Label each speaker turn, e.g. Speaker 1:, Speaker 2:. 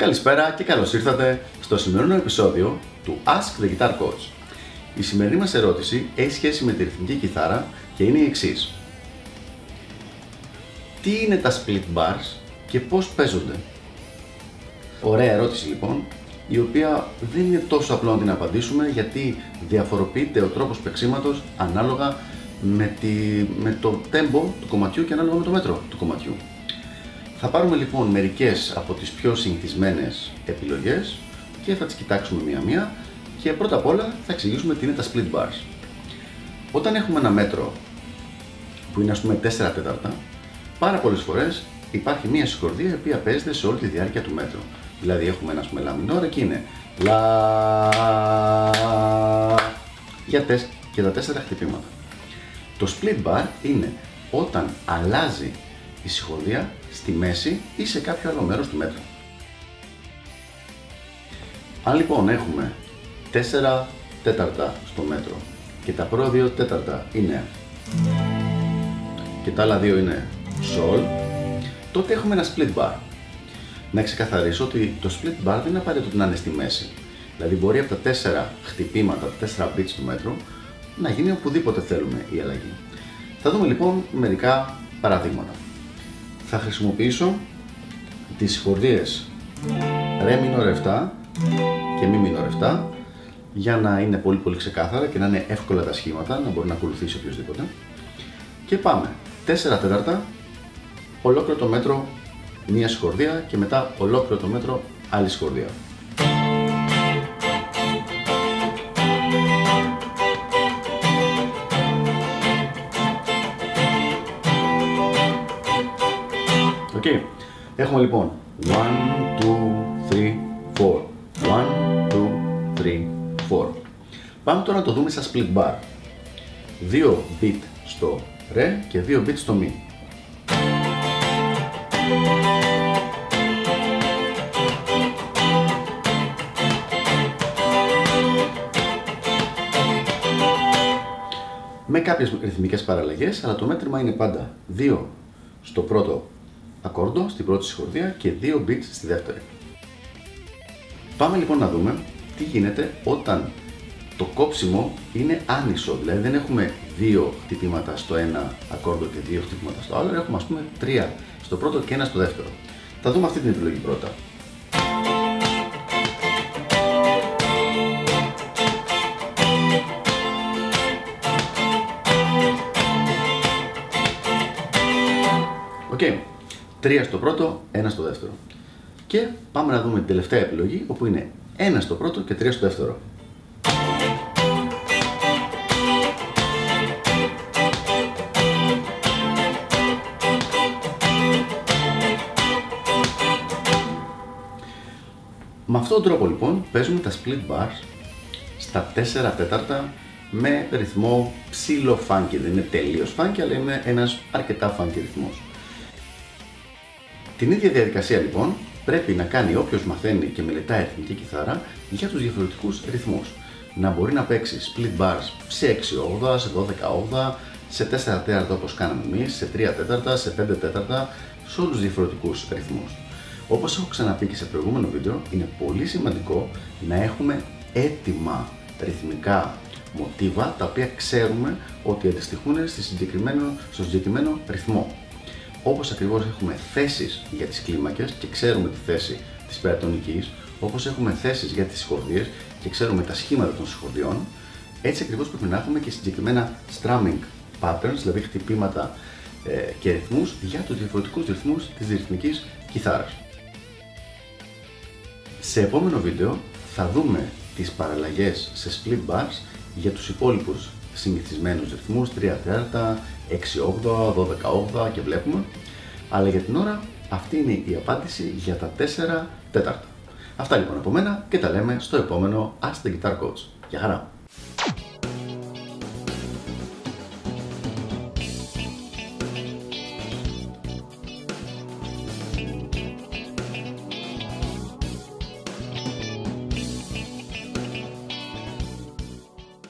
Speaker 1: Καλησπέρα και καλώς ήρθατε στο σημερινό επεισόδιο του Ask the Guitar Coach. Η σημερινή μας ερώτηση έχει σχέση με τη ρυθμική κιθάρα και είναι η εξής. Τι είναι τα split bars και πώς παίζονται; Ωραία ερώτηση λοιπόν, η οποία δεν είναι τόσο απλό να την απαντήσουμε γιατί διαφοροποιείται ο τρόπος παίξήματος ανάλογα με, τη, με το tempo του κομματιού και ανάλογα με το μέτρο του κομματιού. Θα πάρουμε λοιπόν μερικές από τις πιο συνηθισμένες επιλογές και θα τις κοιτάξουμε μία-μία και πρώτα απ' όλα θα εξηγήσουμε τι είναι τα split bars. Όταν έχουμε ένα μέτρο που είναι ας πούμε 4 τέταρτα, πάρα πολλές φορές υπάρχει μία συγχορδία η οποία παίζεται σε όλη τη διάρκεια του μέτρου. Δηλαδή έχουμε ένα πούμε λαμινόρ και είναι λα για τεσ... και τα τέσσερα χτυπήματα. Το split bar είναι όταν αλλάζει η συγχωρδία στη μέση ή σε κάποιο άλλο μέρος του μέτρου. Αν λοιπόν έχουμε 4 τέταρτα στο μέτρο και τα πρώτα δύο τέταρτα είναι και τα άλλα δύο είναι sol, τότε έχουμε ένα split bar. Να ξεκαθαρίσω ότι το split bar δεν είναι απαραίτητο να είναι στη μέση. Δηλαδή μπορεί από τα 4 χτυπήματα, τα 4 bits του μέτρου, να γίνει οπουδήποτε θέλουμε η αλλαγή. Θα δούμε λοιπόν μερικά παραδείγματα θα χρησιμοποιήσω τις χορδίες Re minor 7 και Mi minor 7 για να είναι πολύ πολύ ξεκάθαρα και να είναι εύκολα τα σχήματα, να μπορεί να ακολουθήσει οποιοδήποτε. Και πάμε 4 τέταρτα, ολόκληρο το μέτρο μία σχορδία και μετά ολόκληρο το μέτρο άλλης σχορδία. Okay. Έχουμε λοιπόν 1, 2, 3, 4. 1, 2, 3, 4. Πάμε τώρα να το δούμε στα split bar. 2 beat στο re και 2 beat στο mi. με κάποιες ρυθμικές παραλλαγές, αλλά το μέτρημα είναι πάντα 2 στο πρώτο ακόρντο στην πρώτη συγχορδία και 2 beats στη δεύτερη. Πάμε λοιπόν να δούμε τι γίνεται όταν το κόψιμο είναι άνισο, δηλαδή δεν έχουμε δύο χτυπήματα στο ένα ακόρντο και δύο χτυπήματα στο άλλο, έχουμε ας πούμε τρία στο πρώτο και ένα στο δεύτερο. Θα δούμε αυτή την επιλογή πρώτα. Okay. 3 στο πρώτο, 1 στο δεύτερο. Και πάμε να δούμε την τελευταία επιλογή, όπου είναι 1 στο πρώτο και 3 στο δεύτερο. Με αυτόν τον τρόπο λοιπόν παίζουμε τα split bars στα 4 τέταρτα με ρυθμό ψηλό funky, δεν είναι τελείως funky αλλά είναι ένας αρκετά funky ρυθμός. Την ίδια διαδικασία λοιπόν πρέπει να κάνει όποιος μαθαίνει και μελετάει εθνική κιθάρα για τους διαφορετικούς ρυθμούς. Να μπορεί να παίξει split bars σε 6 8 σε 12 8 σε 4 τέταρτα όπως κάναμε εμείς, σε 3 τέταρτα, σε 5 τέταρτα, σε όλους τους διαφορετικούς ρυθμούς. Όπως έχω ξαναπεί και σε προηγούμενο βίντεο, είναι πολύ σημαντικό να έχουμε έτοιμα ρυθμικά μοτίβα τα οποία ξέρουμε ότι αντιστοιχούν στο συγκεκριμένο ρυθμό όπως ακριβώς έχουμε θέσεις για τις κλίμακες και ξέρουμε τη θέση της περατονικής, όπως έχουμε θέσεις για τις συγχορδίες και ξέρουμε τα σχήματα των συγχορδιών, έτσι ακριβώς πρέπει να έχουμε και συγκεκριμένα strumming patterns, δηλαδή χτυπήματα ε, και ρυθμούς για τους διαφορετικούς ρυθμούς της ρυθμικής κιθάρας. Σε επόμενο βίντεο θα δούμε τις παραλλαγές σε split bars για τους υπόλοιπους συνηθισμένους ρυθμούς, 3 τέταρτα, 6 8, 12 8 και βλέπουμε. Αλλά για την ώρα αυτή είναι η απάντηση για τα 4 τέταρτα. Αυτά λοιπόν από μένα και τα λέμε στο επόμενο Ask the Guitar Coach. Γεια χαρά!